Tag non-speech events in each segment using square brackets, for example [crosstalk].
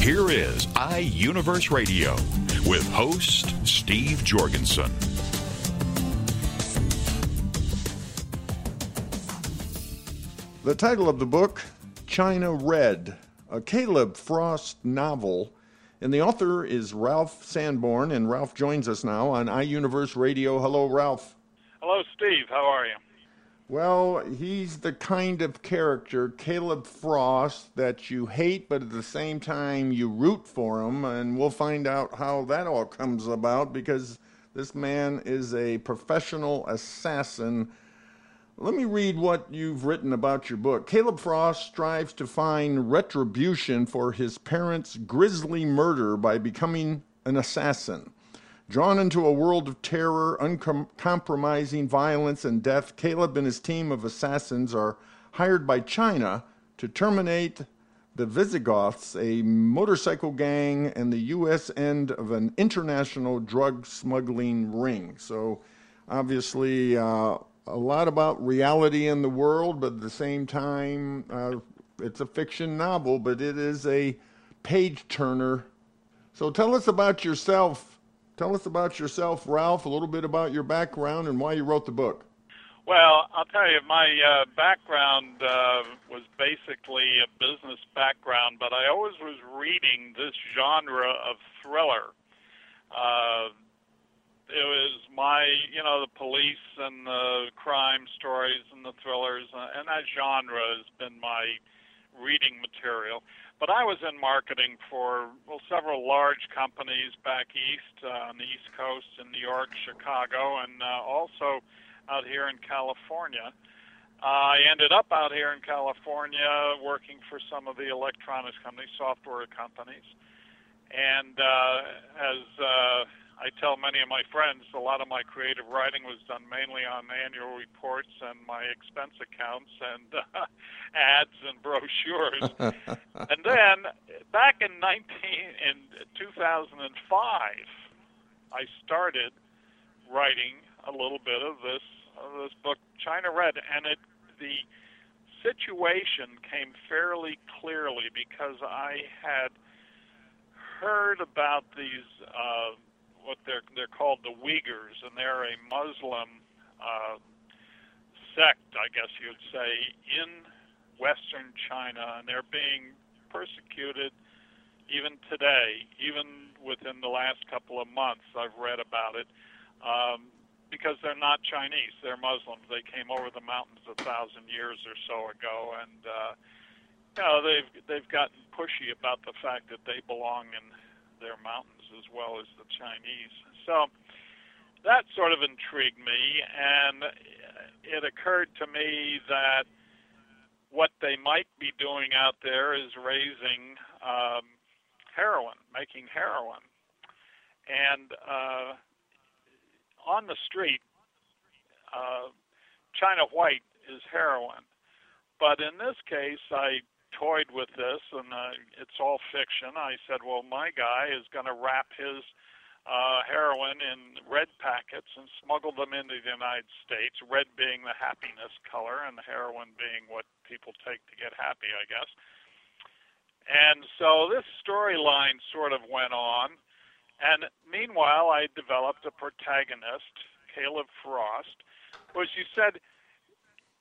Here is iUniverse Radio with host Steve Jorgensen. The title of the book, China Red, a Caleb Frost novel, and the author is Ralph Sanborn, and Ralph joins us now on iUniverse Radio. Hello, Ralph. Hello, Steve. How are you? Well, he's the kind of character, Caleb Frost, that you hate, but at the same time you root for him, and we'll find out how that all comes about because this man is a professional assassin let me read what you've written about your book. Caleb Frost strives to find retribution for his parents' grisly murder by becoming an assassin. Drawn into a world of terror, uncompromising violence, and death, Caleb and his team of assassins are hired by China to terminate the Visigoths, a motorcycle gang, and the U.S. end of an international drug smuggling ring. So, obviously, uh, a lot about reality in the world, but at the same time, uh, it's a fiction novel, but it is a page turner. So tell us about yourself. Tell us about yourself, Ralph, a little bit about your background and why you wrote the book. Well, I'll tell you, my uh, background uh, was basically a business background, but I always was reading this genre of thriller. Uh, it was my, you know, the police and the crime stories and the thrillers, uh, and that genre has been my reading material. But I was in marketing for well several large companies back east uh, on the East Coast in New York, Chicago, and uh, also out here in California. I ended up out here in California working for some of the electronics companies, software companies, and uh, as uh, I tell many of my friends a lot of my creative writing was done mainly on annual reports and my expense accounts and uh, [laughs] ads and brochures. [laughs] and then back in 19 in 2005, I started writing a little bit of this of this book China Red and it the situation came fairly clearly because I had heard about these uh, what they're they're called the Uyghurs, and they're a Muslim uh, sect, I guess you'd say, in Western China, and they're being persecuted even today, even within the last couple of months. I've read about it. Um, because they're not Chinese, they're Muslims. They came over the mountains a thousand years or so ago, and uh, you know they've they've gotten pushy about the fact that they belong in their mountains as well as the Chinese. So that sort of intrigued me, and it occurred to me that what they might be doing out there is raising um, heroin, making heroin. And uh, on the street, uh, China White is heroin. But in this case, I toyed with this, and uh, it's all fiction. I said, well, my guy is going to wrap his uh, heroin in red packets and smuggle them into the United States, red being the happiness color and the heroin being what people take to get happy, I guess. And so this storyline sort of went on. And meanwhile, I developed a protagonist, Caleb Frost, which you said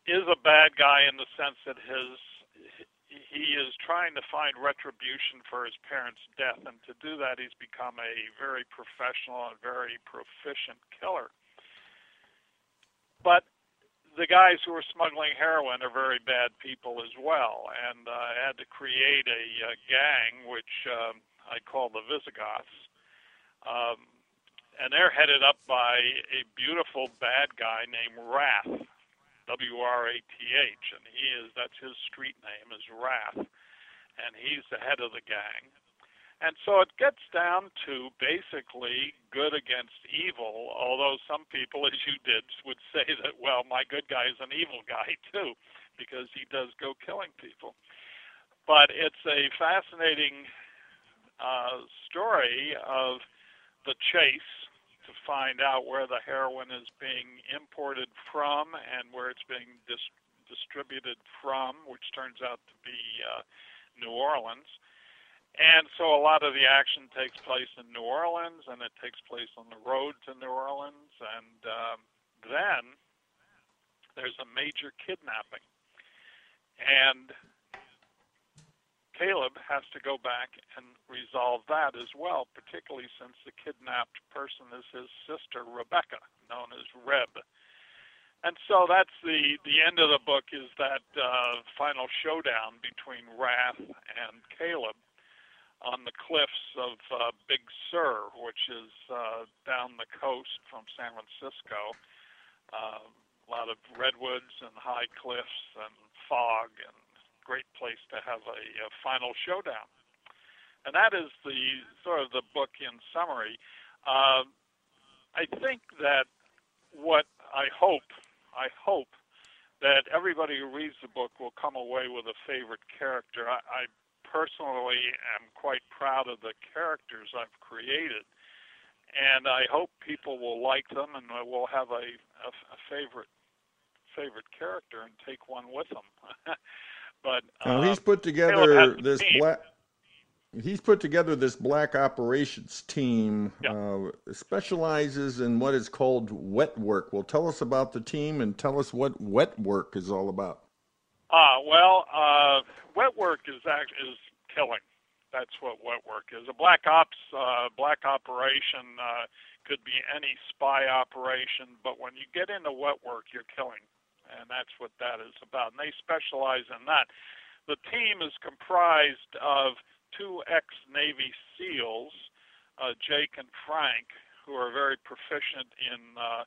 is a bad guy in the sense that his he is trying to find retribution for his parents' death, and to do that, he's become a very professional and very proficient killer. But the guys who are smuggling heroin are very bad people as well, and uh, I had to create a, a gang which um, I call the Visigoths. Um, and they're headed up by a beautiful bad guy named Wrath W R A T H, and he is that's his street name is Wrath, and he's the head of the gang. And so it gets down to basically good against evil, although some people, as you did, would [laughs] say that, well, my good guy is an evil guy [laughs] too, because he does go killing people. But it's a fascinating uh, story of the chase to find out where the heroin is being imported from and where it's being dis- distributed from, which turns out to be uh, New Orleans. And so a lot of the action takes place in New Orleans, and it takes place on the road to New Orleans. And um, then there's a major kidnapping. And Caleb has to go back and resolve that as well, particularly since the kidnapped person is his sister, Rebecca, known as Reb. And so that's the, the end of the book is that uh, final showdown between Wrath and Caleb on the cliffs of uh, Big Sur, which is uh, down the coast from San Francisco. Uh, a lot of redwoods and high cliffs and fog and great place to have a, a final showdown. And that is the sort of the book in summary. Uh, I think that what I hope, I hope that everybody who reads the book will come away with a favorite character. I, I personally am quite proud of the characters I've created, and I hope people will like them and will have a, a, a favorite favorite character and take one with them. [laughs] But now, he's uh, put together this black. He's put together this black operations team. Yeah. Uh, specializes in what is called wet work. Well, tell us about the team and tell us what wet work is all about. Uh, well, uh, wet work is act- is killing. That's what wet work is. A black ops uh, black operation uh, could be any spy operation, but when you get into wet work, you're killing and that's what that is about. And they specialize in that. The team is comprised of two ex Navy SEALs, uh, Jake and Frank, who are very proficient in uh,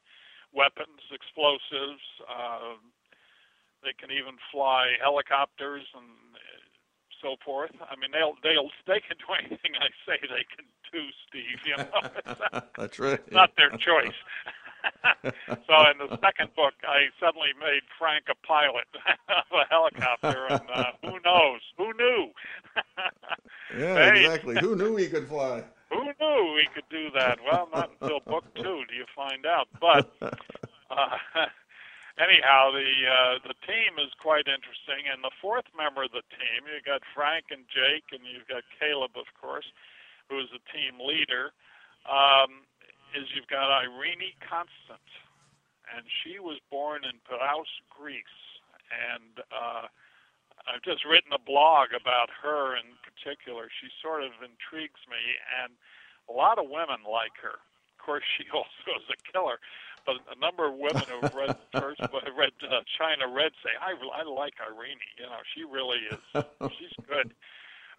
weapons, explosives. Uh, they can even fly helicopters and so forth. I mean, they'll they'll they can do [laughs] anything I say they can do, Steve. You know, [laughs] that's right. Not their choice. [laughs] [laughs] so in the second book, I suddenly made Frank a pilot [laughs] of a helicopter, and uh, who knows? Who knew? [laughs] yeah, hey, exactly. Who knew he could fly? Who knew he could do that? Well, not until book two do you find out. But uh, anyhow, the uh, the team is quite interesting, and the fourth member of the team, you've got Frank and Jake, and you've got Caleb, of course, who is the team leader. Um, is you've got Irene Constant, and she was born in Piraeus, Greece, and uh, I've just written a blog about her in particular. She sort of intrigues me, and a lot of women like her. Of course, she [laughs] also is a killer, but a number of women who've read [laughs] first read uh, China Red say, "I I like Irene. You know, she really is. She's good."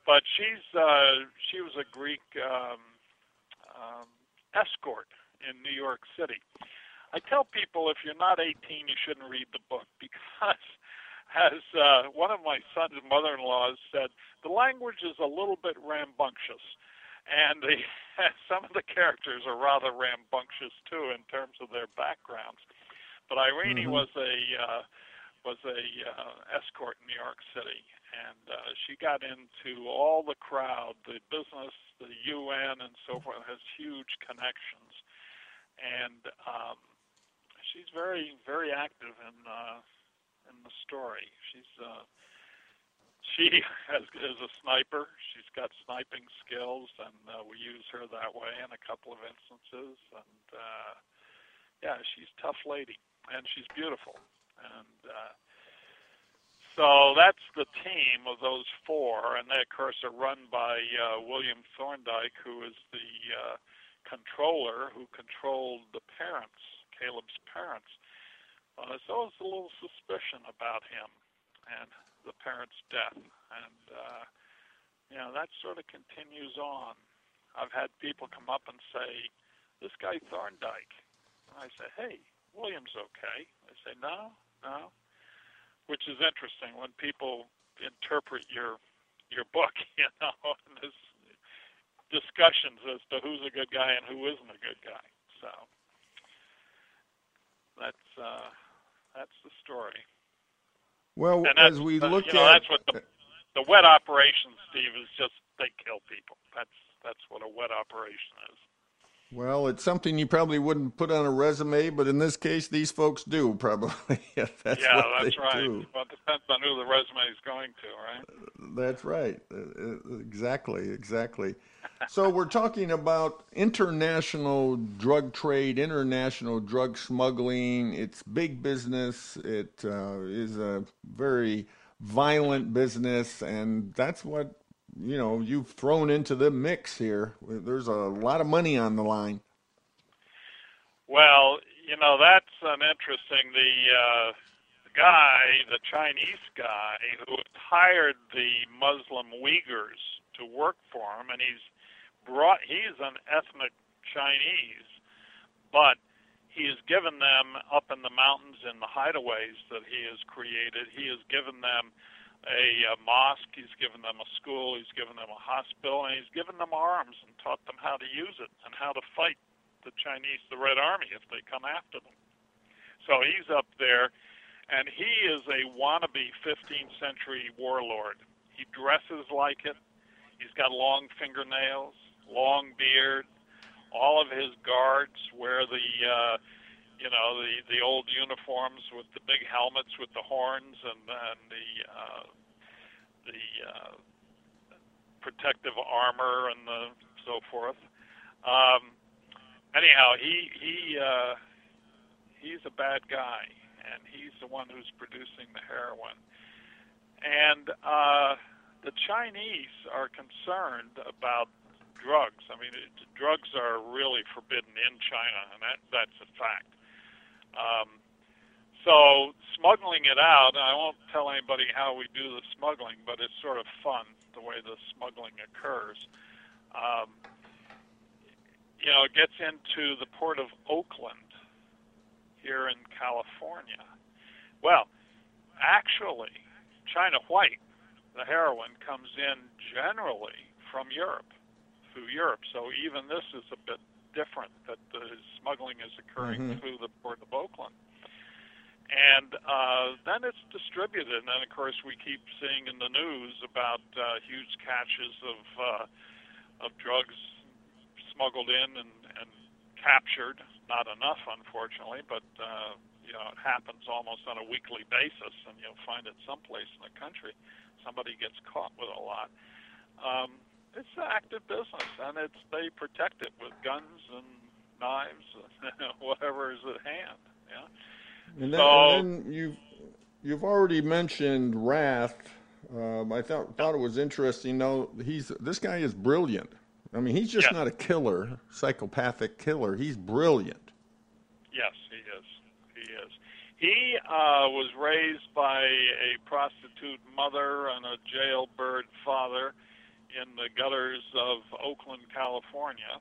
But she's uh, she was a Greek um, um, escort in New York City. I tell people if you're not 18, you shouldn't read the book [laughs] because, as uh, one of my son's mother-in-laws said, the language is a little bit rambunctious, and the, [laughs] some of the characters are rather rambunctious too in terms of their backgrounds. But Irene mm-hmm. was a uh, was a uh, escort in New York City, and uh, she got into all the crowd, the business, the UN, and so forth. Has huge connections, and um, she's very very active in uh, in the story. She's uh, she [laughs] has, is a sniper. She's got sniping skills, and uh, we use her that way in a couple of instances. And uh, yeah, she's tough lady, and she's beautiful and uh, so that's the team of those four, and they of course are run by uh, William Thorndike, who is the uh, controller who controlled the parents, Caleb's parents. Uh, so there's a little suspicion about him and the parents' death, and uh, you know that sort of continues on. I've had people come up and say, "This guy Thorndike," and I say, "Hey, William's okay." They say, "No, now, which is interesting when people interpret your your book. [laughs] You know, and this, discussions as to who's a good guy and who isn't a good guy. So that's uh, that's the story. Well, as we look you know, at that's what the, the wet operation, Steve, is just they kill people. That's that's what a wet operation is. Well, it's something you probably wouldn't put on a resume, but in this case, these folks do [laughs] probably. that's yeah, what that's right. Do. Well, it depends on who the resume is going to, right? That's right. Uh, uh, exactly, exactly. so we're talking about international drug trade, international drug smuggling. It's big business. It uh, is a very violent business, and that's what you know you've thrown into the mix here. There's a lot of money on the line. Well, you know that's an interesting. The uh, guy, the Chinese guy, who hired the Muslim Uyghurs to work for him, and he's brought. He's an ethnic Chinese, but he has given them up in the mountains in the hideaways that he has created. He has given them a, a mosque, he's given them a school, he's given them a hospital, and he's given them arms and taught them how to use it and how to fight the Chinese, the Red Army, if they come after them. So he's up there, and he is a wannabe 15th century warlord. He dresses like it. He's got long fingernails, long beard. All of his guards wear the uh, you know the the old uniforms with the big helmets with the horns and and the uh, the uh, protective armor and the so forth. Um, anyhow, he he uh, he's a bad guy, and he's the one who's producing the heroin. And uh, the Chinese are concerned about drugs. I mean, it, drugs are really forbidden in China, and that that's a fact. Um, so smuggling it out, I won't tell anybody how we do the smuggling, but it's sort of fun the way the smuggling occurs. Um, you know, it gets into the port of Oakland here in California. Well, actually, China White, the heroin, comes in generally from Europe, through Europe. So even this is a bit different that the smuggling is occurring mm-hmm. through the port of Oakland. And uh, then it's distributed, and then of course we keep seeing in the news about uh, huge catches of uh, of drugs smuggled in and, and captured. Not enough, unfortunately, but uh, you know it happens almost on a weekly basis, and you'll find it someplace in the country somebody gets caught with a lot. Um, it's an active business, and it's they protect it with guns and knives, and [laughs] whatever is at hand. Yeah. And then, so, and then you've you've already mentioned Wrath. Um, I thought thought it was interesting. No, he's this guy is brilliant. I mean, he's just yes. not a killer, psychopathic killer. He's brilliant. Yes, he is. He is. He uh, was raised by a prostitute mother and a jailbird father in the gutters of Oakland, California.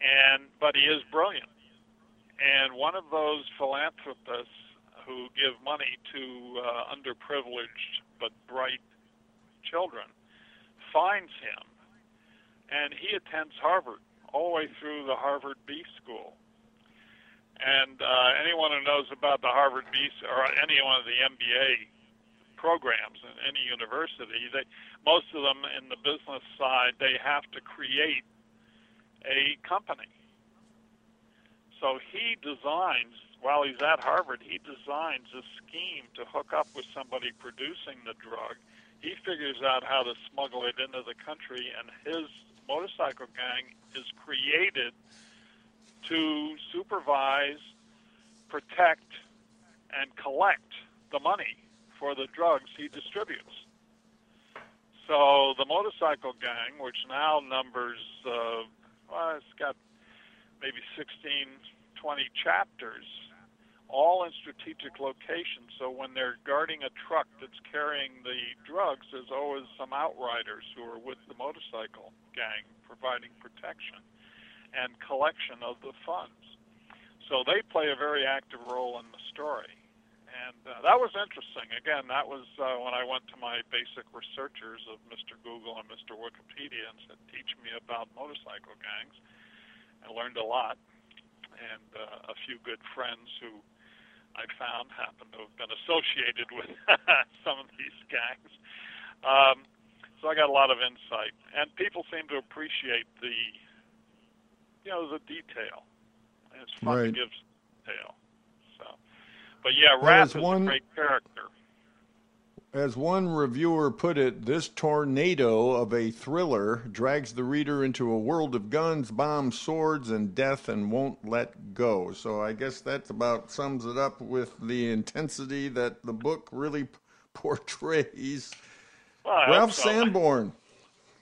And but he is brilliant. And one of those philanthropists who give money to uh, underprivileged but bright children finds him, and he attends Harvard all the way through the Harvard B School. And uh, anyone who knows about the Harvard B or any one of the MBA programs in any university, they most of them in the business side they have to create a company. So he designs while he's at Harvard, he designs a scheme to hook up with somebody producing the drug. He figures out how to smuggle it into the country, and his motorcycle gang is created to supervise, protect, and collect the money for the drugs he distributes. So the motorcycle gang, which now numbers, uh, well, it's got maybe 16, 20 chapters, all in strategic locations. So when they're guarding a truck that's carrying the drugs, there's always some outriders who are with the motorcycle gang providing protection and collection of the funds. So they play a very active role in the story And uh, that was interesting. Again, that was uh, when I went to my basic researchers of Mr. Google and Mr. Wikipedia and said, teach me about motorcycle gangs. I learned a lot. And uh, a few good friends who I found happen to have been associated with [laughs] some of these gangs. Um, so I got a lot of insight. And people seem to appreciate the, you know, the detail. And it's fun right. to give detail. But yeah, is one, a great character. As one reviewer put it, this tornado of a thriller drags the reader into a world of guns, bombs, swords, and death and won't let go. So I guess that about sums it up with the intensity that the book really portrays. Well, Ralph so. Sanborn.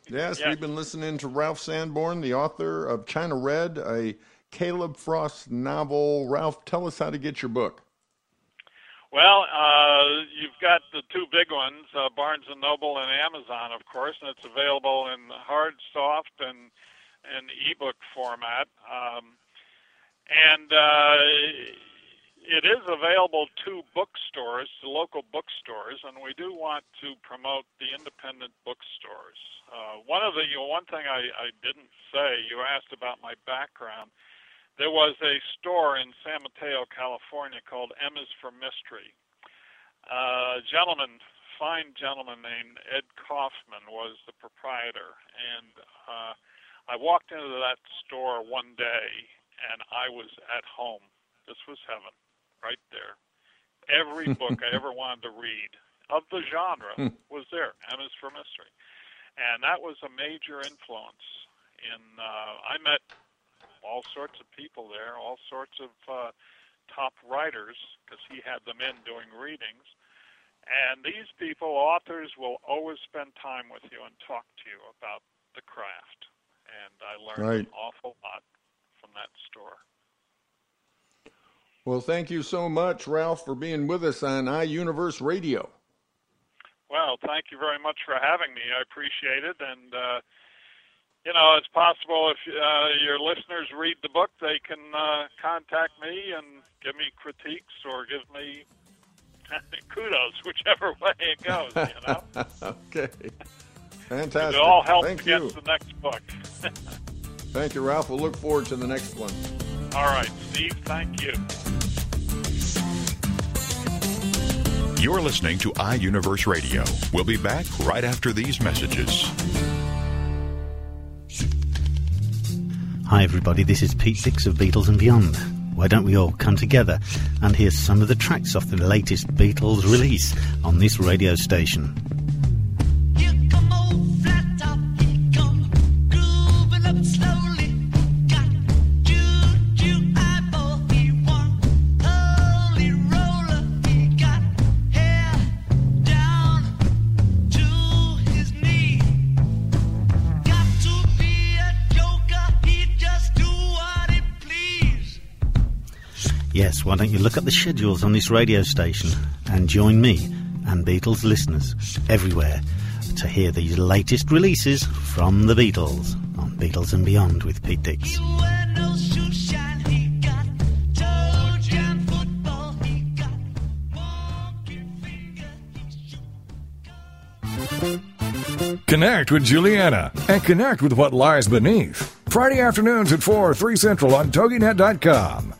Yes, yes, we've been listening to Ralph Sanborn, the author of China Red, a Caleb Frost novel. Ralph, tell us how to get your book. Well, uh, you've got the two big ones, uh, Barnes and Noble and Amazon, of course, and it's available in hard, soft, and and ebook format. Um, and uh, it is available to bookstores, to local bookstores, and we do want to promote the independent bookstores. Uh, one of the you know, one thing I, I didn't say, you asked about my background there was a store in San Mateo, California called is for Mystery. Uh, a gentleman, fine gentleman named Ed Kaufman was the proprietor, and uh, I walked into that store one day, and I was at home. This was heaven, right there. Every [laughs] book I ever wanted to read of the genre hmm. was there. Is for Mystery, and that was a major influence. In uh, I met all sorts of people there, all sorts of uh, top writers, because he had them in doing readings. And these people, authors, will always spend time with you and talk to you about the craft. And I learned right. an awful lot from that store. Well, thank you so much, Ralph, for being with us on iUniverse Radio. Well, thank you very much for having me. I appreciate it. And, uh, you know, it's possible if uh, your listeners read the book, they can uh, contact me and give me critiques or give me [laughs] kudos, whichever [laughs] way it goes. You know. okay. Fantastic. It all helps Thank against you. the next book. [laughs] thank you, Ralph. We'll look forward to the next one. All right, Steve. Thank you. You're listening to iUniverse Radio. We'll be back right after these messages. Hi, everybody, this is Pete Six of Beatles and Beyond. Why don't we all come together and hear some of the tracks off the latest Beatles release on this radio station? Look up the schedules on this radio station and join me and Beatles listeners everywhere to hear these latest releases from the Beatles on Beatles and Beyond with Pete Dix. Connect with Juliana and connect with what lies beneath. Friday afternoons at 4, 3 Central on TogiNet.com.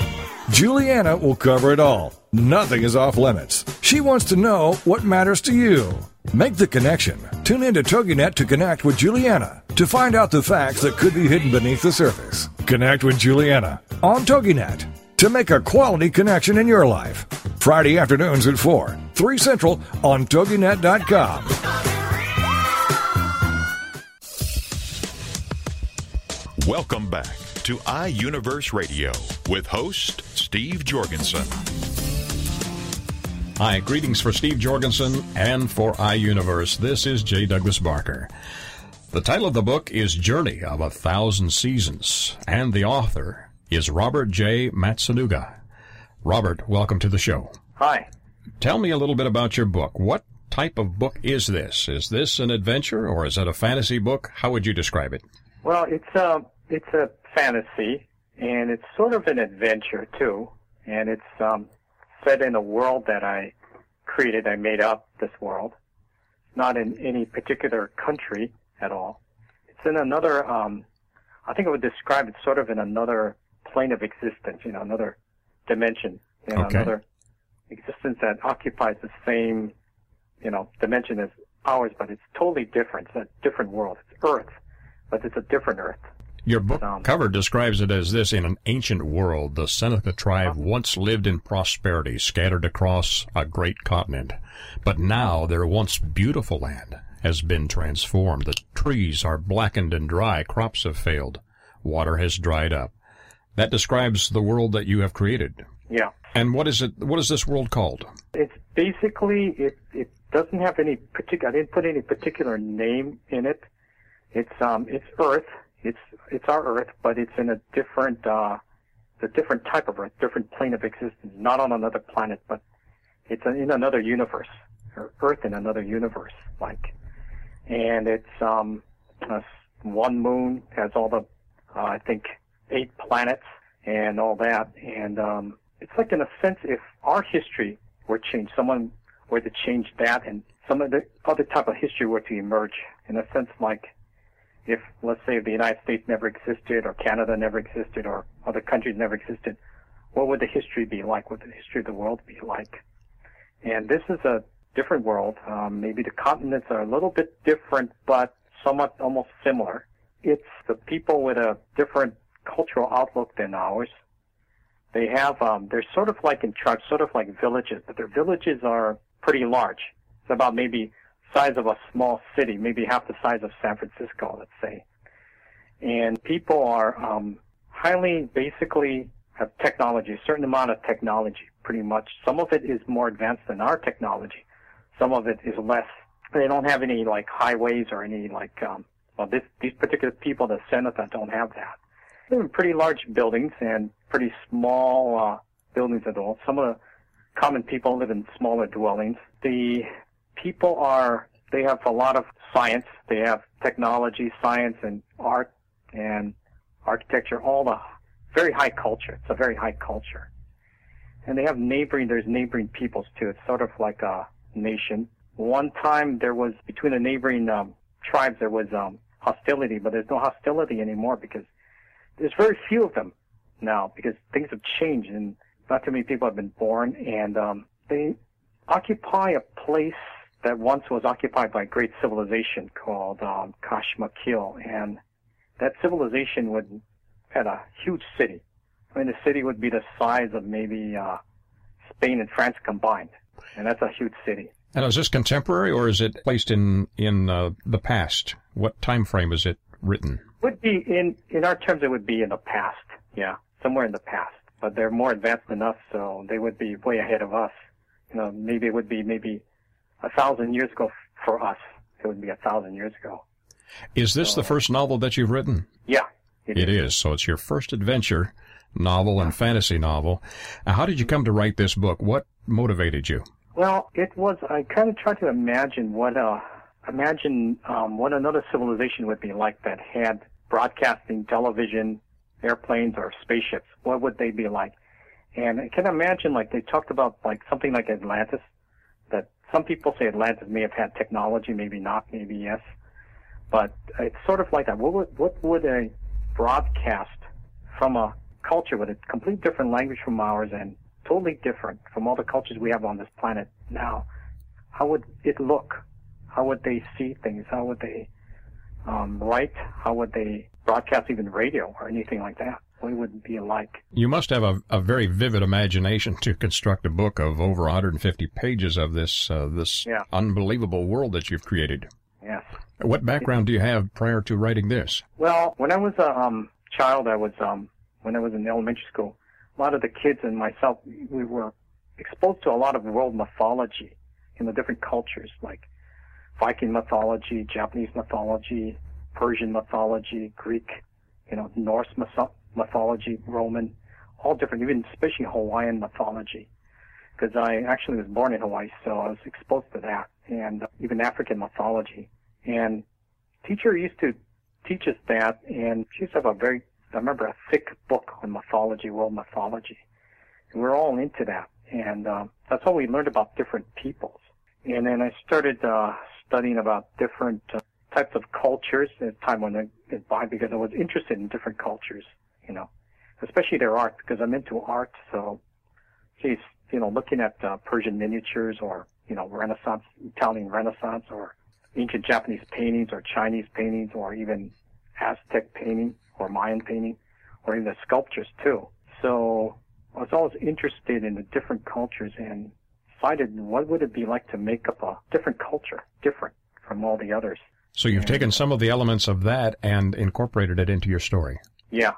Juliana will cover it all. Nothing is off limits. She wants to know what matters to you. Make the connection. Tune in to TogiNet to connect with Juliana to find out the facts that could be hidden beneath the surface. Connect with Juliana on TogiNet to make a quality connection in your life. Friday afternoons at 4, 3 Central on TogiNet.com. Welcome back to iUniverse Radio with host Steve Jorgensen. Hi, greetings for Steve Jorgensen and for iUniverse. This is J. Douglas Barker. The title of the book is Journey of a Thousand Seasons, and the author is Robert J. Matsunaga. Robert, welcome to the show. Hi. Tell me a little bit about your book. What type of book is this? Is this an adventure or is it a fantasy book? How would you describe it? Well, it's a it's a fantasy, and it's sort of an adventure too, and it's um, set in a world that I created. I made up this world, not in any particular country at all. It's in another. Um, I think I would describe it sort of in another plane of existence, you know, another dimension, you know, Okay. another existence that occupies the same, you know, dimension as ours, but it's totally different. It's a different world. It's Earth, but it's a different Earth. Your book Um, cover describes it as this in an ancient world, the Seneca tribe once lived in prosperity, scattered across a great continent. But now their once beautiful land has been transformed. The trees are blackened and dry, crops have failed, water has dried up. That describes the world that you have created. Yeah. And what is it what is this world called? It's basically it it doesn't have any particular. I didn't put any particular name in it. It's um it's Earth. It's it's our Earth, but it's in a different uh a different type of Earth, different plane of existence. Not on another planet, but it's in another universe, or Earth in another universe, like. And it's um one moon has all the uh, I think eight planets and all that, and um it's like in a sense if our history were changed, someone were to change that and some of the other type of history were to emerge in a sense like if let's say the United States never existed or Canada never existed or other countries never existed, what would the history be like? What would the history of the world be like? And this is a different world. Um, maybe the continents are a little bit different, but somewhat almost similar. It's the people with a different cultural outlook than ours. They have, um, they're sort of like in charge, sort of like villages, but their villages are pretty large. It's about maybe size of a small city, maybe half the size of San Francisco, let's say. And people are um, highly, basically, have technology, a certain amount of technology, pretty much. Some of it is more advanced than our technology. Some of it is less. They don't have any like highways or any like. Um, well, this, these particular people, the Seneca, don't have that. They live in pretty large buildings and pretty small uh, buildings at all. Some of the common people live in smaller dwellings. The people are they have a lot of science. They have technology, science, and art and architecture. All the very high culture. It's a very high culture. And they have neighboring. There's neighboring peoples too. It's sort of like a nation. One time there was between the neighboring um, tribes there was um, hostility, but there's no hostility anymore because there's very few of them now because things have changed and not too many people have been born and um, they occupy a place that once was occupied by a great civilization called um, Kashmakil, and that civilization would had a huge city. I mean, the city would be the size of maybe uh, Spain and France combined, and that's a huge city. And is this contemporary or is it placed in in uh, the past? What time frame is it written? Would be in in our terms, it would be in the past. Yeah, somewhere in the past. But they're more advanced than us, so they would be way ahead of us. You know, maybe it would be maybe a thousand years ago for us. It would be a thousand years ago. Is this the first novel that you've written? Yeah, It is. So it's your first adventure novel and fantasy novel. How did you come to write this book? What motivated you? Well, it was. I kind of tried to imagine what uh imagine um, what another civilization would be like that had broadcasting, television, airplanes, or spaceships. What would they be like? And I can imagine like they talked about like something like Atlantis. Some people say Atlantis may have had technology, maybe not, maybe yes. But it's sort of like that. What would what would a broadcast from a culture with a completely different language from ours and totally different from all the cultures we have on this planet now. How would it look? How would they see things? How would they um, write? How would they broadcast even radio or anything like that? What would it be like? You must have a, a very vivid imagination to construct a book of over 150 pages of this uh, this Yeah. unbelievable world that you've created. Yes. What background do you have prior to writing this? Well, when I was a um, child, I was um, when I was in elementary school. A lot of the kids and myself, we were exposed to a lot of world mythology in the different cultures, like Viking mythology, Japanese mythology, Persian mythology, Greek, you know, Norse mythology, Roman, all different, even especially Hawaiian mythology. Because I actually was born in Hawaii, so I was exposed to that, and even African mythology. And teacher used to teach us that, and she used to have a very, I remember a thick book on mythology, world mythology. And we we're all into that. And um, that's how we learned about different peoples. And then I started uh, studying about different uh, types of cultures at time when by because I was interested in different cultures, you know, especially their art because I'm into art. So, geez, you know, looking at uh, Persian miniatures or, you know, Renaissance, Italian Renaissance or ancient Japanese paintings or Chinese paintings or even Aztec painting or Mayan painting or even the sculptures too. So I was always interested in the different cultures and decided what would it be like to make up a different culture, different from all the others. So you've taken some of the elements of that and incorporated it into your story. Yeah.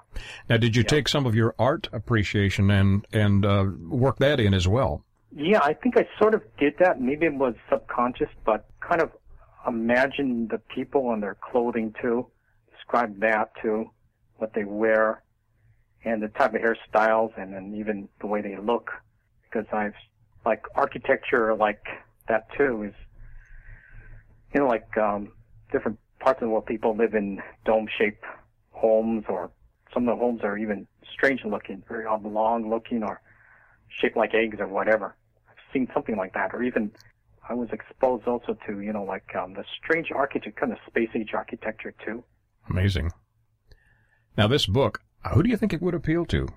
Now, did you yeah. take some of your art appreciation and and uh, work that in as well? Yeah, I think I sort of did that. Maybe it was subconscious, but kind of imagine the people and their clothing too. Describe that too, what they wear, and the type of hairstyles, and then even the way they look. Because I've like architecture like that too is you know like um different parts of the world people live in dome shaped homes or some of the homes are even strange looking, very oblong looking or shaped like eggs or whatever. I've seen something like that. Or even I was exposed also to, you know, like um, the strange architecture, kind of space age architecture too. Amazing. Now this book, who do you think it would appeal to?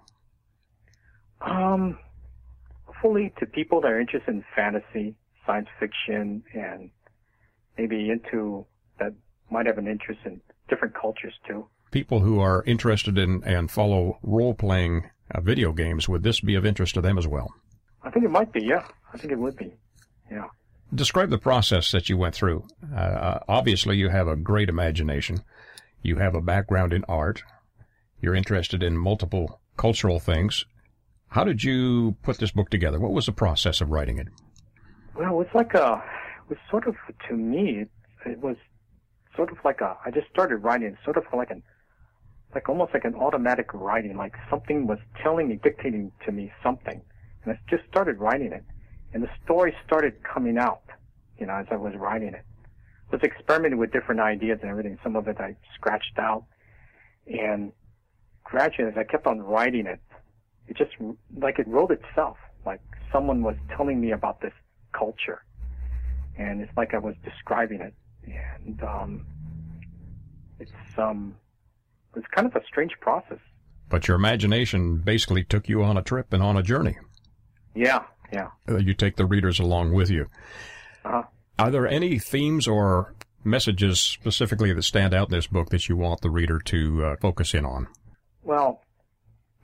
Um, hopefully to people that are interested in fantasy, science fiction, and maybe into that might have an interest in different cultures too. People who are interested in and follow role playing uh, video games, would this be of interest to them as well? I think it might be, yeah. I think it would be, yeah. Describe the process that you went through. Uh, uh, obviously, you have a great imagination. You have a background in art. You're interested in multiple cultural things. How did you put this book together? What was the process of writing it? Well, it's like a, it was sort of, to me, it, it was sort of like a, I just started writing sort of like an, like almost like an automatic writing, like something was telling me, dictating to me something. And I just started writing it. And the story started coming out, you know, as I was writing it. I was experimenting with different ideas and everything. Some of it I scratched out. And gradually, as I kept on writing it, it just, like it wrote itself. Like someone was telling me about this culture. And it's like I was describing it and um, it's um, it's kind of a strange process. But your imagination basically took you on a trip and on a journey. Yeah, yeah. Uh, you take the readers along with you. Uh-huh. Are there any themes or messages specifically that stand out in this book that you want the reader to uh, focus in on? Well,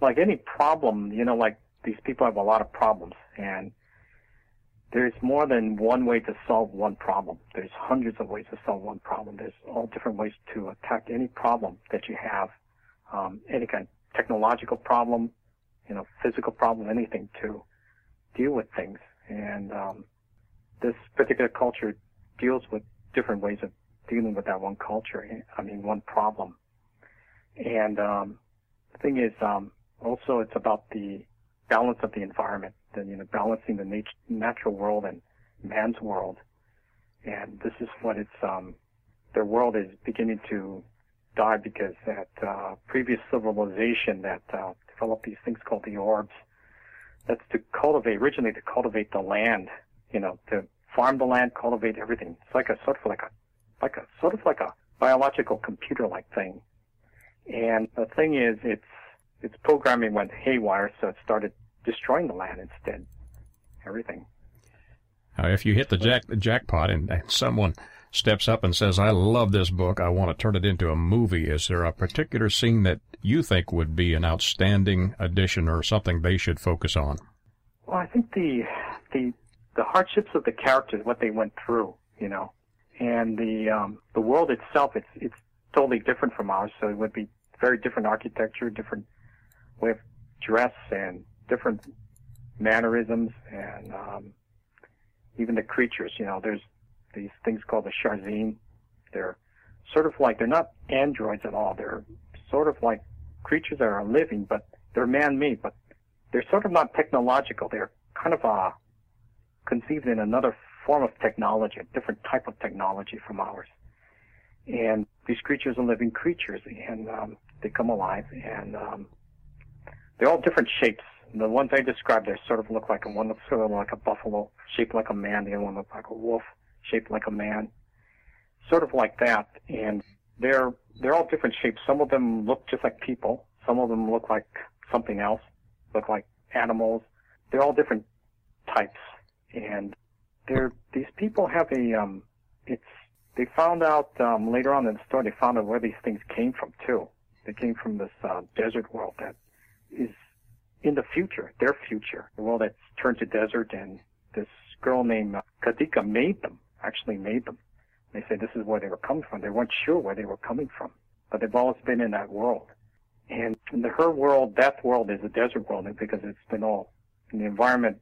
like any problem, you know, like these people have a lot of problems, and there's more than one way to solve one problem. There's hundreds of ways to solve one problem. There's all different ways to attack any problem that you have, um, any kind of technological problem, you know, physical problem, anything to deal with things. And um, this particular culture deals with different ways of dealing with that one culture. I mean, one problem. And um, the thing is, um, also it's about the balance of the environment the, you know, balancing the nat- natural world and man's world. And this is what it's, um, their world is beginning to die because that, uh, previous civilization that, uh, developed these things called the orbs, that's to cultivate, originally to cultivate the land, you know, to farm the land, cultivate everything. It's like a sort of like a, like a, sort of like a biological computer-like thing. And the thing is, it's, its programming went haywire, so it started destroying the land instead. Everything. Now, if you hit the jack the jackpot and, and someone steps up and says, "I love this book. I want to turn it into a movie," is there a particular scene that you think would be an outstanding addition or something they should focus on? Well, I think the the the hardships of the characters, what they went through, you know, and the um, the world itself, it's it's totally different from ours. So it would be very different architecture, different way of dress, and different mannerisms and um, even the creatures. You know, there's these things called the Sharzeen. They're sort of like they're not androids at all. They're sort of like creatures that are living, but they're man-made. But they're sort of not technological. They're kind of uh, conceived in another form of technology, a different type of technology from ours. And these creatures are living creatures, and um, they come alive, and um, they're all different shapes. The ones I described, they sort of look like a one looks sort of like a buffalo, shaped like a man. The other one looks like a wolf, shaped like a man, sort of like that. And they're they're all different shapes. Some of them look just like people. Some of them look like something else, look like animals. They're all different types, and they're these people have a um, it's they found out um, later on in the story they found out where these things came from too. They came from this uh, desert world that is in the future, their future, the world that's turned to desert, and this girl named Kadika made them, actually made them. They said this is where they were coming from. They weren't sure where they were coming from, but they've always been in that world. And in the, her world, that world is a desert world because it's been all, the environment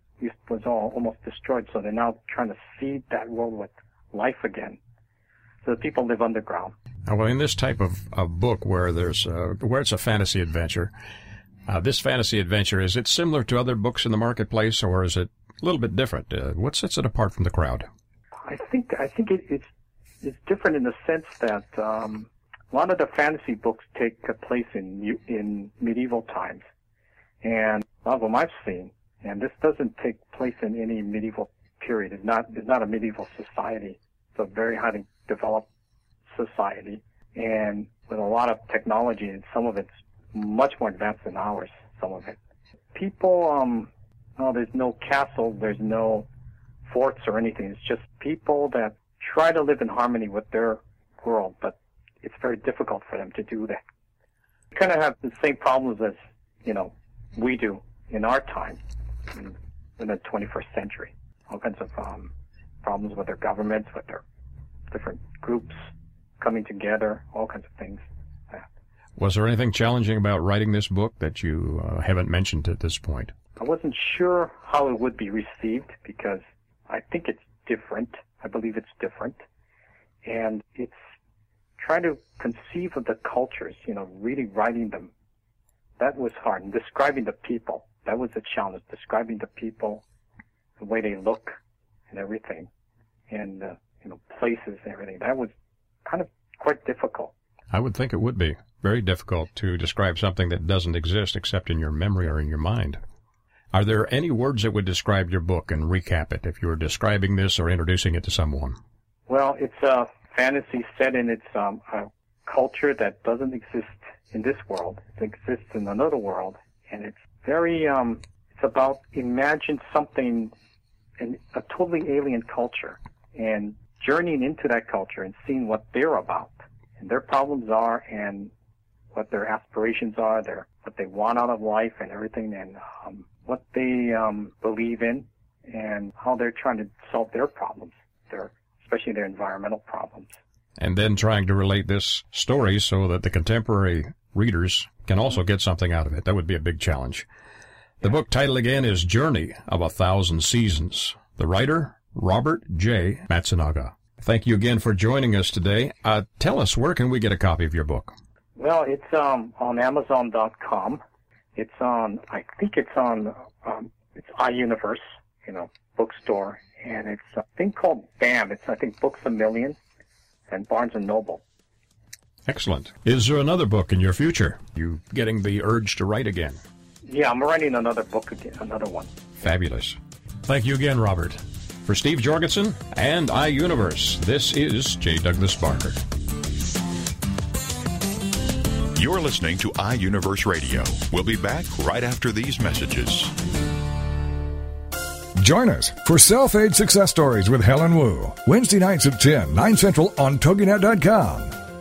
was all almost destroyed. So they're now trying to feed that world with life again. So the people live underground. Well, in this type of, of book where there's uh, where it's a fantasy adventure, uh, this fantasy adventure is it similar to other books in the marketplace, or is it a little bit different? Uh, what sets it apart from the crowd? I think I think it, it's it's different in the sense that um, a lot of the fantasy books take place in in medieval times, and a lot of them I've seen, and this doesn't take place in any medieval period. It's not it's not a medieval society. It's a very highly developed society, and with a lot of technology, and some of it's much more advanced than ours. Some of it. People, um, there's no castle, there's no forts or anything. It's just people that try to live in harmony with their world, but it's very difficult for them to do that. They kind of have the same problems as, you know, we do in our time, in, in the 21st century. All kinds of um, problems with their governments, with their different groups coming together, all kinds of things. Was there anything challenging about writing this book that you uh, haven't mentioned at this point? I wasn't sure how it would be received because I think it's different. I believe it's different. And it's trying to conceive of the cultures, you know, really writing them. That was hard. And describing the people, that was a challenge. Describing the people, the way they look and everything, and, uh, you know, places and everything. That was kind of quite difficult. I would think it would be very difficult to describe something that doesn't exist except in your memory or in your mind. Are there any words that would describe your book and recap it if you were describing this or introducing it to someone? Well, it's a fantasy set in its um, a culture that doesn't exist in this world. It exists in another world, and it's very um, it's about imagine something in a totally alien culture and journeying into that culture and seeing what they're about and their problems are and what their aspirations are, their what they want out of life and everything, and um, what they um, believe in, and how they're trying to solve their problems, their especially their environmental problems. And then trying to relate this story so that the contemporary readers can also get something out of it. That would be a big challenge. The book title again is Journey of a Thousand Seasons. The writer, Robert J. Matsunaga. Thank you again for joining us today. Uh, tell us, where can we get a copy of your book? Well, it's um, on Amazon.com. It's on, I think it's on, um, it's iUniverse, you know, bookstore, and it's a thing called BAM. It's I think Books a Million, and Barnes and Noble. Excellent. Is there another book in your future? You getting the urge to write again? Yeah, I'm writing another book again, another one. Fabulous. Thank you again, Robert. For Steve Jorgensen and iUniverse, this is J. Douglas Barker. You're listening to iUniverse Radio. We'll be back right after these messages. Join us for Self Aid Success Stories with Helen Wu, Wednesday nights at 10, 9 Central on TogiNet.com.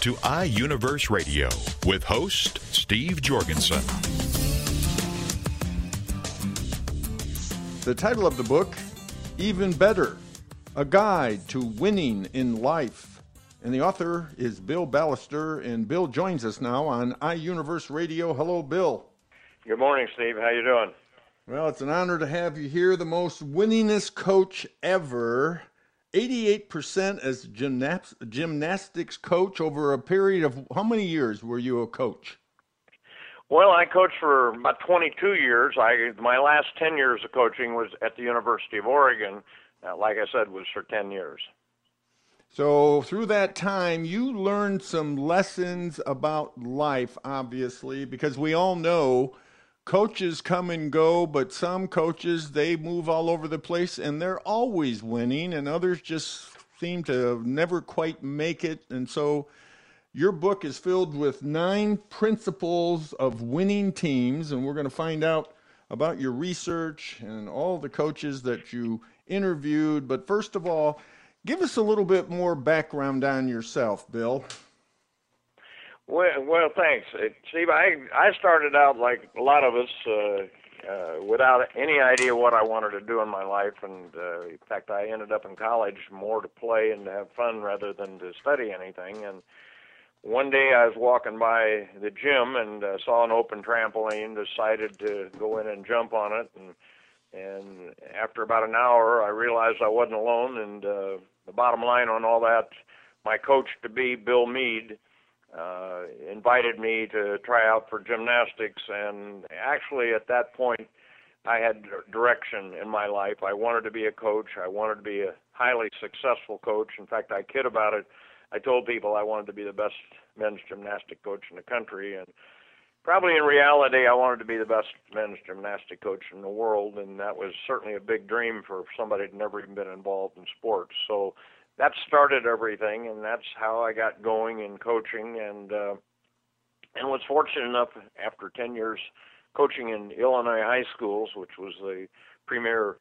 to iUniverse Radio with host Steve Jorgensen. The title of the book, Even Better A Guide to Winning in Life. And the author is Bill Ballester, and Bill joins us now on iUniverse Radio. Hello, Bill. Good morning, Steve. How you doing? Well, it's an honor to have you here, the most winningest coach ever. 88% as gymnast- gymnastics coach over a period of how many years were you a coach? Well, I coached for about 22 years. I my last 10 years of coaching was at the University of Oregon. Uh, like I said, was for 10 years. So, through that time, you learned some lessons about life, obviously, because we all know coaches come and go, but some coaches they move all over the place and they're always winning, and others just seem to never quite make it. And so, your book is filled with nine principles of winning teams, and we're going to find out about your research and all the coaches that you interviewed. But first of all, give us a little bit more background on yourself, Bill. Well, well, thanks, Steve. I I started out like a lot of us, uh, uh, without any idea what I wanted to do in my life, and uh, in fact, I ended up in college more to play and to have fun rather than to study anything. And one day, I was walking by the gym and uh, saw an open trampoline. Decided to go in and jump on it, and and after about an hour, I realized I wasn't alone. And uh, the bottom line on all that, my coach to be, Bill Mead uh, invited me to try out for gymnastics, and actually at that point, I had direction in my life. I wanted to be a coach. I wanted to be a highly successful coach. In fact, I kid about it. I told people I wanted to be the best men's gymnastic coach in the country, and probably in reality, I wanted to be the best men's gymnastic coach in the world, and that was certainly a big dream for somebody who'd never even been involved in sports. So that started everything, and that's how I got going in coaching, and uh, and was fortunate enough after 10 years coaching in Illinois high schools, which was the premier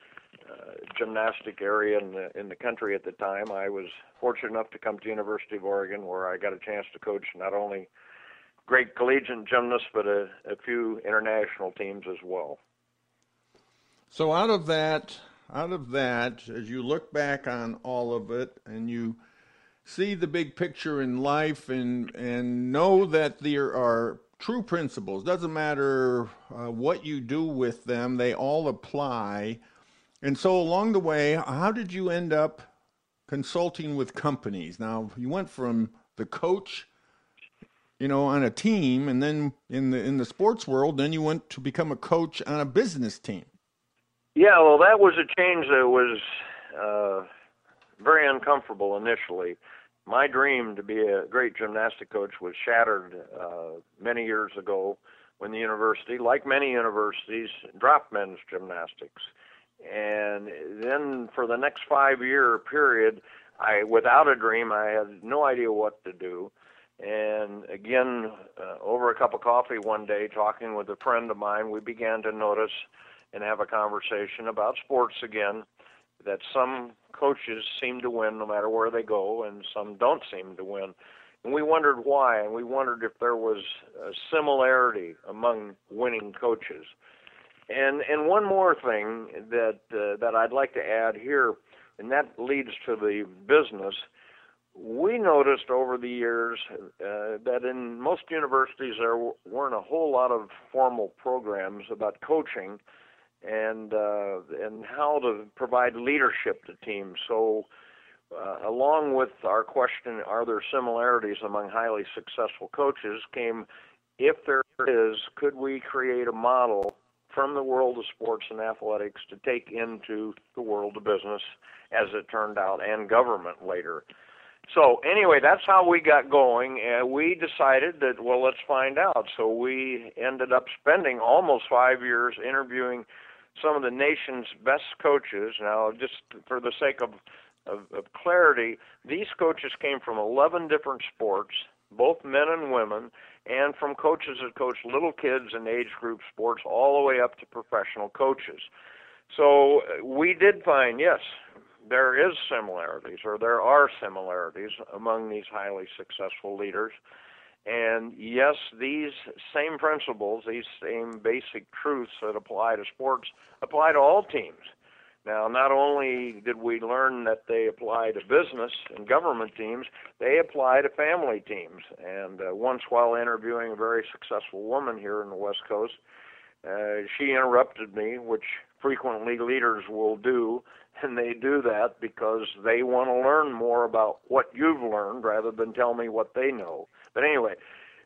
uh, gymnastic area in the in the country at the time. I was fortunate enough to come to University of Oregon, where I got a chance to coach not only great collegiate gymnasts, but a, a few international teams as well. So out of that, out of that, as you look back on all of it and you see the big picture in life and and know that there are true principles doesn't matter uh, what you do with them they all apply. And so along the way how did you end up consulting with companies? Now you went from the coach you know on a team and then in the in the sports world then you went to become a coach on a business team yeah, well, that was a change that was uh, very uncomfortable initially. My dream to be a great gymnastic coach was shattered uh, many years ago when the university, like many universities, dropped men's gymnastics. And then for the next five year period, I, without a dream, I had no idea what to do. And again, uh, over a cup of coffee one day, talking with a friend of mine, we began to notice and have a conversation about sports again. That some coaches seem to win no matter where they go, and some don't seem to win. And we wondered why, and we wondered if there was a similarity among winning coaches. And and one more thing that uh, that I'd like to add here, and that leads to the business. We noticed over the years uh, that in most universities there weren't a whole lot of formal programs about coaching, and uh, and how to provide leadership to teams. So, uh, along with our question, are there similarities among highly successful coaches? Came, if there is, could we create a model from the world of sports and athletics to take into the world of business, as it turned out, and government later. So anyway, that's how we got going, and we decided that well, let's find out. So we ended up spending almost five years interviewing some of the nation's best coaches. Now, just for the sake of of, of clarity, these coaches came from 11 different sports, both men and women, and from coaches that coach little kids in age group sports all the way up to professional coaches. So uh, we did find, yes, there is similarities or there are similarities among these highly successful leaders. And yes, these same principles, these same basic truths that apply to sports apply to all teams. Now, not only did we learn that they apply to business and government teams, they apply to family teams. And uh, once while interviewing a very successful woman here in the West Coast, uh, she interrupted me, which frequently leaders will do, [laughs] and they do that because they want to learn more about what you've learned rather than tell me what they know. But anyway,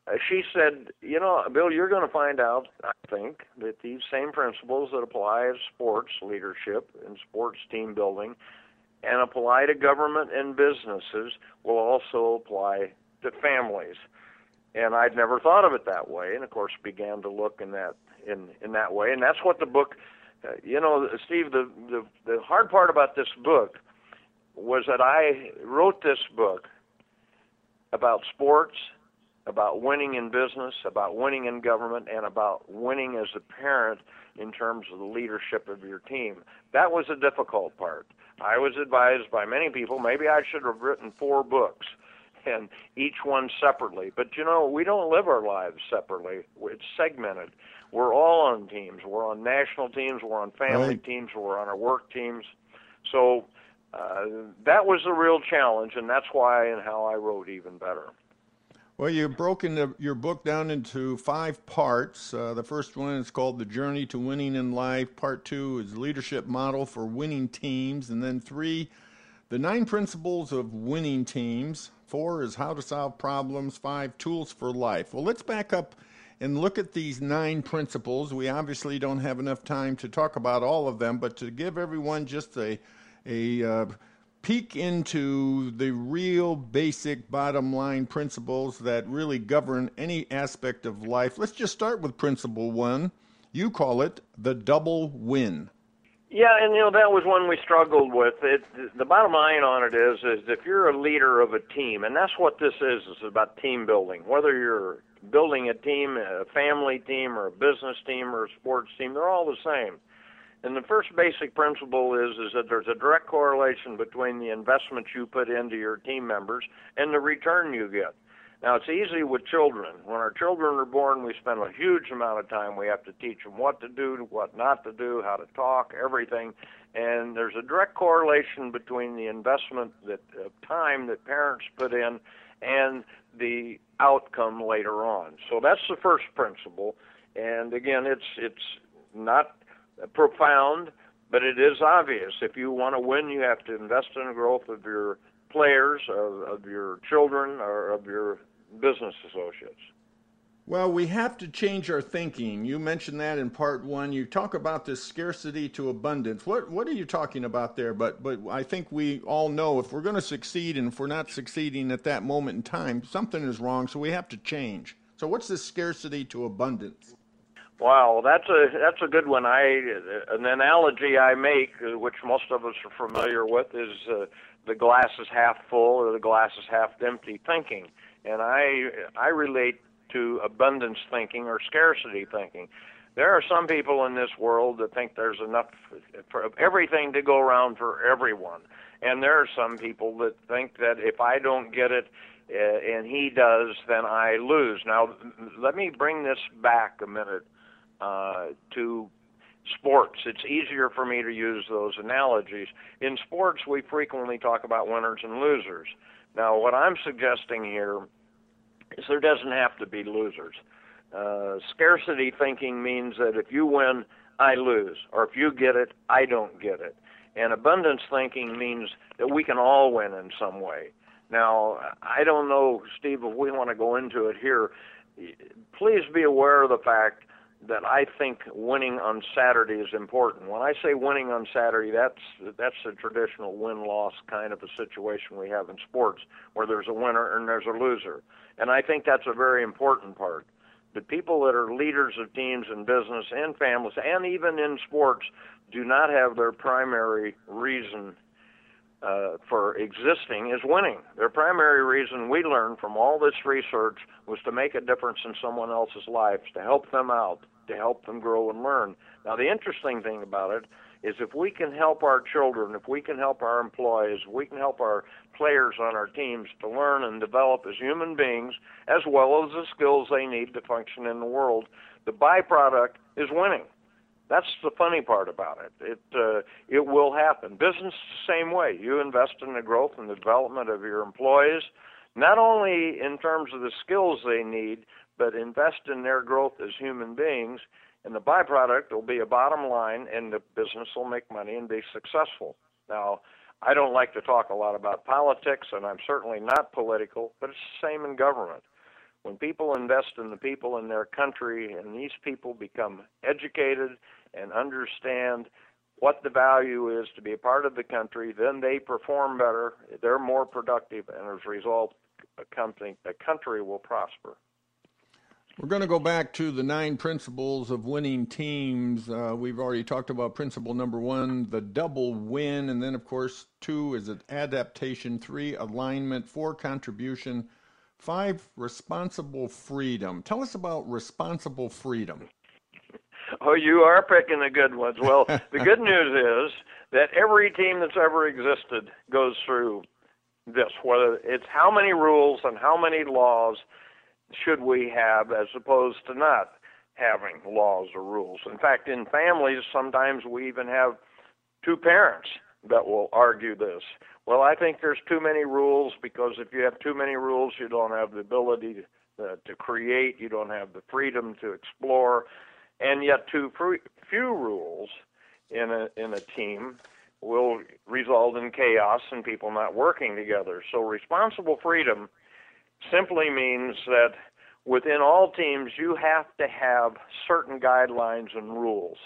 uh, she said, you know, Bill, you're going to find out, I think, that these same principles that apply to sports leadership and sports team building and apply to government and businesses will also apply to families. And I'd never thought of it that way, and of course began to look in that in in that way, and that's what the book. Uh, you know, Steve, the, the the hard part about this book was that I wrote this book about sports about winning in business, about winning in government, and about winning as a parent in terms of the leadership of your team. That was a difficult part. I was advised by many people maybe I should have written four books and each one separately. But you know, we don't live our lives separately. It's segmented. We're all on teams. We're on national teams, we're on family right. teams, we're on our work teams. So uh, that was the real challenge, and that's why and how I wrote even better. Well, you've broken the, your book down into five parts. Uh, the first one is called The Journey to Winning in Life. Part two is Leadership Model for Winning Teams. And then three, The Nine Principles of Winning Teams. Four is How to Solve Problems. Five, Tools for Life. Well, let's back up and look at these nine principles. We obviously don't have enough time to talk about all of them, but to give everyone just a, a uh, peek into the real basic bottom line principles that really govern any aspect of life. Let's just start with principle one. You call it the double win. Yeah, and you know that was one we struggled with. It, the bottom line on it is, is if you're a leader of a team, and that's what this is. It's about team building. Whether you're building a team, a family team, or a business team, or a sports team, they're all the same and the first basic principle is is that there's a direct correlation between the investment you put into your team members and the return you get. Now it's easy with children. When our children are born, we spend a huge amount of time. We have to teach them what to do, what not to do, how to talk, everything. And there's a direct correlation between the investment that of time that parents put in and the outcome later on. So that's the first principle. And again, it's it's not profound, but it is obvious. If you want to win, you have to invest in the growth of your players, of, of your children, or of your business associates. Well, we have to change our thinking. You mentioned that in part one. You talk about this scarcity to abundance. What what are you talking about there? But but I think we all know if we're going to succeed and if we're not succeeding at that moment in time, something is wrong. So we have to change. So what's this scarcity to abundance? Wow, that's a that's a good one. I an analogy I make, uh, which most of us are familiar with, is uh, the glass is half full or the glass is half empty thinking, and I I relate to abundance thinking or scarcity thinking. There are some people in this world that think there's enough for everything to go around for everyone, and there are some people that think that if I don't get it uh, and he does, then I lose. Now, let me bring this back a minute uh, to sports. It's easier for me to use those analogies. In sports, we frequently talk about winners and losers. Now, what I'm suggesting here is there doesn't have to be losers. Uh, scarcity thinking means that if you win, I lose, or if you get it, I don't get it. And abundance thinking means that we can all win in some way. Now, I don't know, Steve, if we want to go into it here. Please be aware of the fact that I think winning on Saturday is important. When I say winning on Saturday, that's that's a traditional win-loss kind of a situation we have in sports, where there's a winner and there's a loser, and I think that's a very important part. The people that are leaders of teams in business and families, and even in sports, do not have their primary reason uh, for existing is winning. Their primary reason we learned from all this research was to make a difference in someone else's life, to help them out, to help them grow and learn. Now, the interesting thing about it is if we can help our children, if we can help our employees, we can help our players on our teams to learn and develop as human beings, as well as the skills they need to function in the world, the byproduct is winning. That's the funny part about it. It uh, it will happen. Business the same way. You invest in the growth and the development of your employees, not only in terms of the skills they need, but invest in their growth as human beings. And the byproduct will be a bottom line, and the business will make money and be successful. Now, I don't like to talk a lot about politics, and I'm certainly not political, but it's the same in government. When people invest in the people in their country, and these people become educated and understand what the value is to be a part of the country, then they perform better, they're more productive, and as a result, a company, a country will prosper. We're going to go back to the nine principles of winning teams. Uh, we've already talked about principle number one, the double win, and then, of course, two is adaptation, three, alignment, four, contribution, five, responsible freedom. Tell us about responsible freedom. Oh, you are picking the good ones. Well, the [laughs] good news is that every team that's ever existed goes through this. Whether it's how many rules and how many laws should we have, as opposed to not having laws or rules. In fact, in families, sometimes we even have two parents that will argue this. Well, I think there's too many rules because if you have too many rules, you don't have the ability to, uh, to create, you don't have the freedom to explore and yet too few rules in a in a team will result in chaos and people not working together. So responsible freedom simply means that within all teams you have to have certain guidelines and rules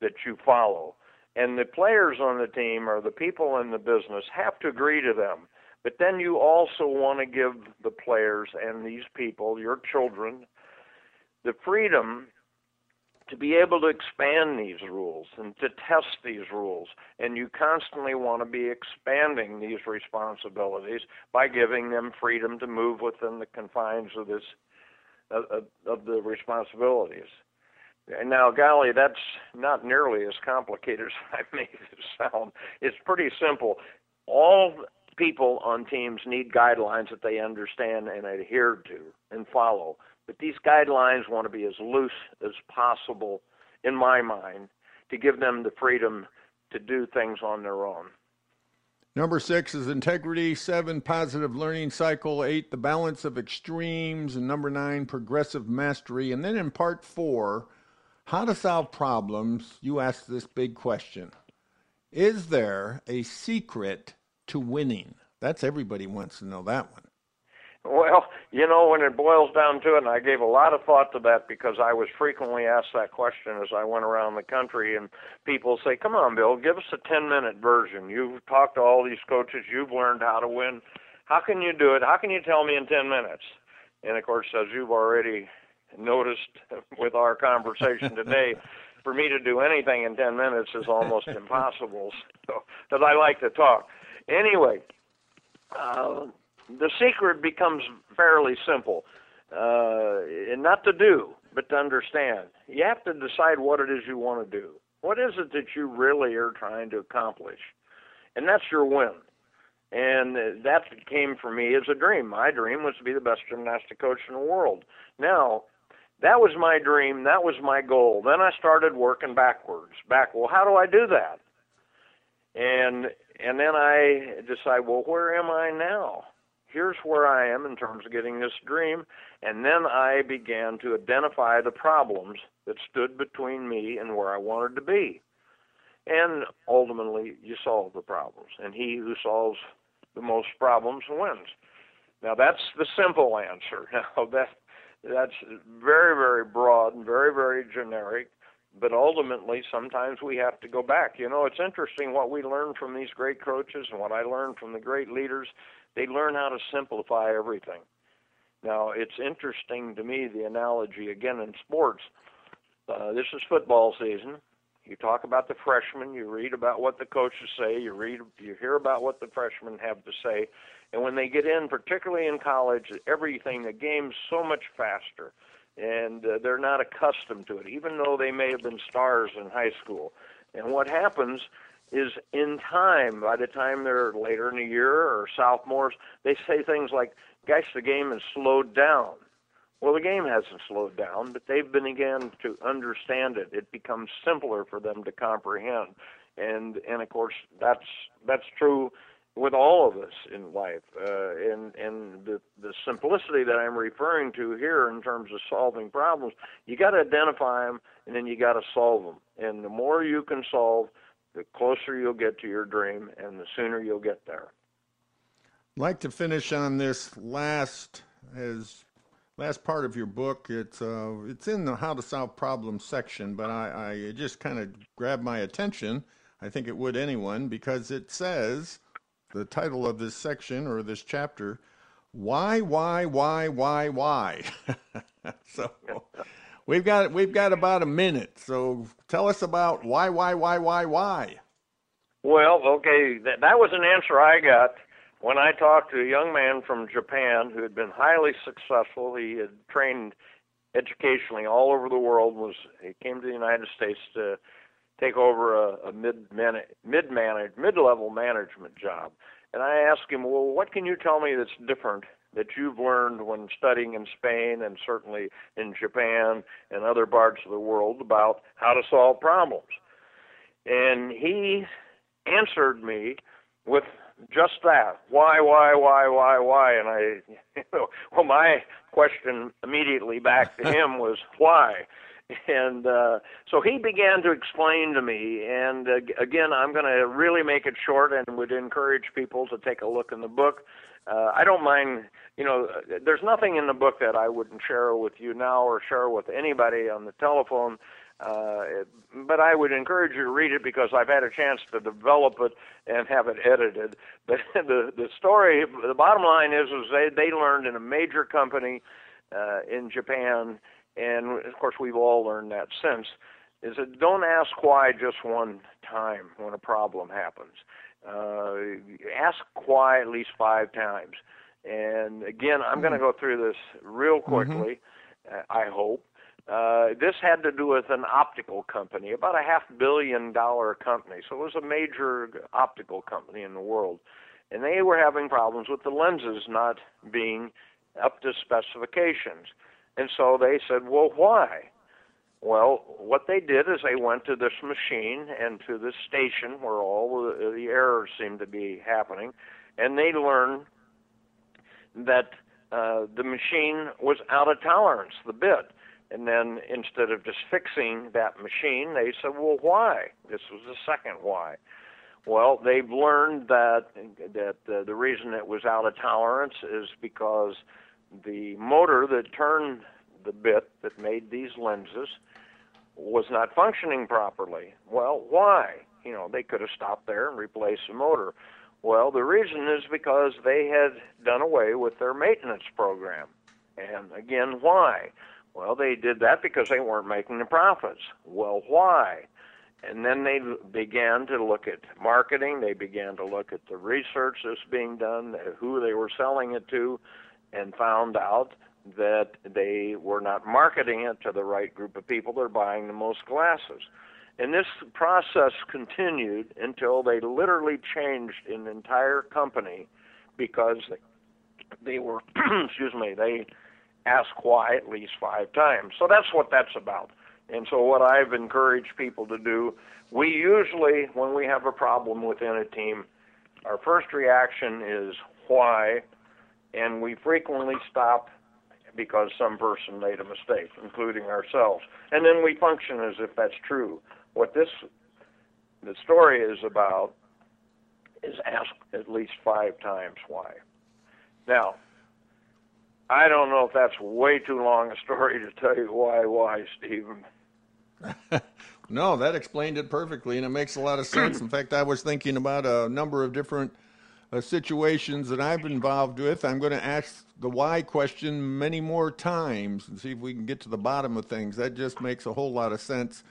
that you follow. And the players on the team or the people in the business have to agree to them. But then you also want to give the players and these people, your children, the freedom to be able to expand these rules and to test these rules. And you constantly want to be expanding these responsibilities by giving them freedom to move within the confines of this of, the responsibilities. And now, golly, that's not nearly as complicated [laughs] as I made it sound. It's pretty simple. All people on teams need guidelines that they understand and adhere to and follow. But these guidelines want to be as loose as possible, in my mind, to give them the freedom to do things on their own. Number six is integrity. Seven, positive learning cycle. Eight, the balance of extremes. And number nine, progressive mastery. And then in part four, how to solve problems, you ask this big question Is there a secret to winning? That's everybody wants to know that one. Well, you know, when it boils down to it, and I gave a lot of thought to that because I was frequently asked that question as I went around the country, and people say, "Come on, Bill, give us a ten-minute version. You've talked to all these coaches, you've learned how to win. How can you do it? How can you tell me in ten minutes?" And of course, as you've already noticed [laughs] with our conversation today, [laughs] for me to do anything in ten minutes is almost impossible. [laughs] So, because I like to talk. Anyway. Uh, the secret becomes fairly simple, uh, and not to do, but to understand. You have to decide what it is you want to do. What is it that you really are trying to accomplish? And that's your win. And that came for me as a dream. My dream was to be the best gymnastic coach in the world. Now, that was my dream. That was my goal. Then I started working backwards. Back, well, how do I do that? And and then I decide, well, where am I now? Here's where I am in terms of getting this dream. And then I began to identify the problems that stood between me and where I wanted to be. And ultimately, you solve the problems. And he who solves the most problems wins. Now, that's the simple answer. [laughs] Now, that that's very, very broad and very, very generic. But ultimately, sometimes we have to go back. You know, it's interesting what we learn from these great coaches and what I learned from the great leaders. They learn how to simplify everything. Now, it's interesting to me the analogy again in sports. Uh, this is football season. You talk about the freshmen, you read about what the coaches say, you read, you hear about what the freshmen have to say, and when they get in, particularly in college, everything the game's so much faster, and uh, they're not accustomed to it, even though they may have been stars in high school. And what happens is, in time, by the time they're later in the year or sophomores, they say things like, "Guys, the game has slowed down." Well, the game hasn't slowed down, but they've been again to understand it. It becomes simpler for them to comprehend, and and of course that's that's true with all of us in life. Uh, and and the the simplicity that I'm referring to here in terms of solving problems, you got to identify them and then you got to solve them. And the more you can solve, the closer you'll get to your dream, and the sooner you'll get there. I'd like to finish on this last as last part of your book. It's uh, it's in the How to Solve Problems section, but I, I just kind of grabbed my attention. I think it would anyone because it says the title of this section or this chapter, why, why, why, why, why. [laughs] so [laughs] we've got we've got about a minute. So tell us about why, why, why, why, why. Well, okay, that, that was an answer I got when I talked to a young man from Japan who had been highly successful, he had trained educationally all over the world. Was he came to the United States to take over a, a mid mid manage mid level management job, and I asked him, well, what can you tell me that's different that you've learned when studying in Spain and certainly in Japan and other parts of the world about how to solve problems? And he answered me with just that. Why, why, why, why, why? And I, [laughs] well, my question immediately back to him [laughs] was why. And uh, so he began to explain to me. And uh, again, I'm going to really make it short and would encourage people to take a look in the book. Uh, I don't mind, you know, there's nothing in the book that I wouldn't share with you now or share with anybody on the telephone uh, but I would encourage you to read it because I've had a chance to develop it and have it edited. [laughs] But the the story, the bottom line is, is they they learned in a major company uh, in Japan, and of course we've all learned that since. Is that don't ask why just one time when a problem happens. Uh, ask why at least five times. And again, I'm going to go through this real quickly. Mm-hmm. Uh, I hope. Uh, this had to do with an optical company, about a half billion dollar company. So it was a major optical company in the world. And they were having problems with the lenses not being up to specifications. And so they said, well, why? Well, what they did is they went to this machine and to this station where all the, the errors seemed to be happening, and they learned that uh, the machine was out of tolerance, the bit. And then instead of just fixing that machine, they said, well, why? This was the second why. Well, they've learned that that uh, the reason it was out of tolerance is because the motor that turned the bit that made these lenses was not functioning properly. Well, why? You know, they could have stopped there and replaced the motor. Well, the reason is because they had done away with their maintenance program. And again, why? Well, they did that because they weren't making the profits. Well, why? And then they began to look at marketing. They began to look at the research that's being done, who they were selling it to, and found out that they were not marketing it to the right group of people. They're buying the most glasses. And this process continued until they literally changed an entire company because they, were, [clears throat] excuse me, they ask why at least five times. So that's what that's about. And so what I've encouraged people to do, we usually, when we have a problem within a team, our first reaction is why, and we frequently stop because some person made a mistake, including ourselves. And then we function as if that's true. What this the story is about is ask at least five times why. Now, I don't know if that's way too long a story to tell you why. Why, Stephen? [laughs] no, that explained it perfectly, and it makes a lot of sense. In fact, I was thinking about a number of different uh, situations that I've been involved with. I'm going to ask the why question many more times and see if we can get to the bottom of things. That just makes a whole lot of sense.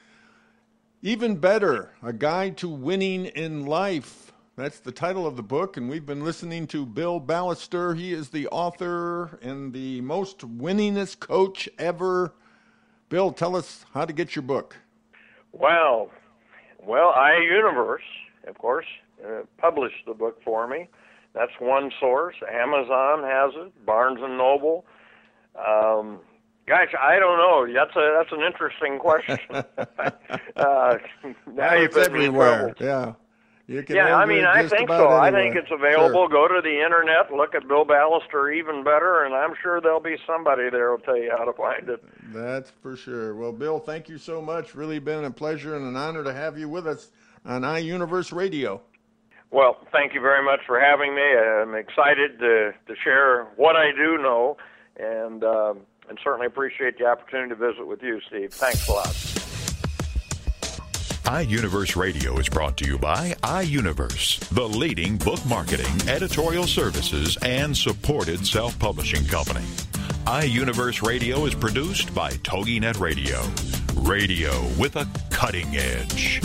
Even better, a guide to winning in life. That's the title of the book, and we've been listening to Bill Ballester. He is the author and the most winningest coach ever. Bill, tell us how to get your book. Well, well, iUniverse, of course, uh, published the book for me. That's one source. Amazon has it. Barnes and Noble. Um, gosh, I don't know. That's a that's an interesting question. [laughs] uh, [laughs] now you've everywhere. Yeah. You can yeah, I mean, I think so. Anywhere. I think it's available. Sure. Go to the internet, look at Bill Ballester even better, and I'm sure there'll be somebody there who'll tell you how to find it. That's for sure. Well, Bill, thank you so much. Really been a pleasure and an honor to have you with us on iUniverse Radio. Well, thank you very much for having me. I'm excited to, to share what I do know, and um, and certainly appreciate the opportunity to visit with you, Steve. Thanks a lot. iUniverse Radio is brought to you by iUniverse, the leading book marketing, editorial services, and supported self-publishing company. iUniverse Radio is produced by TogiNet Radio. Radio with a cutting edge.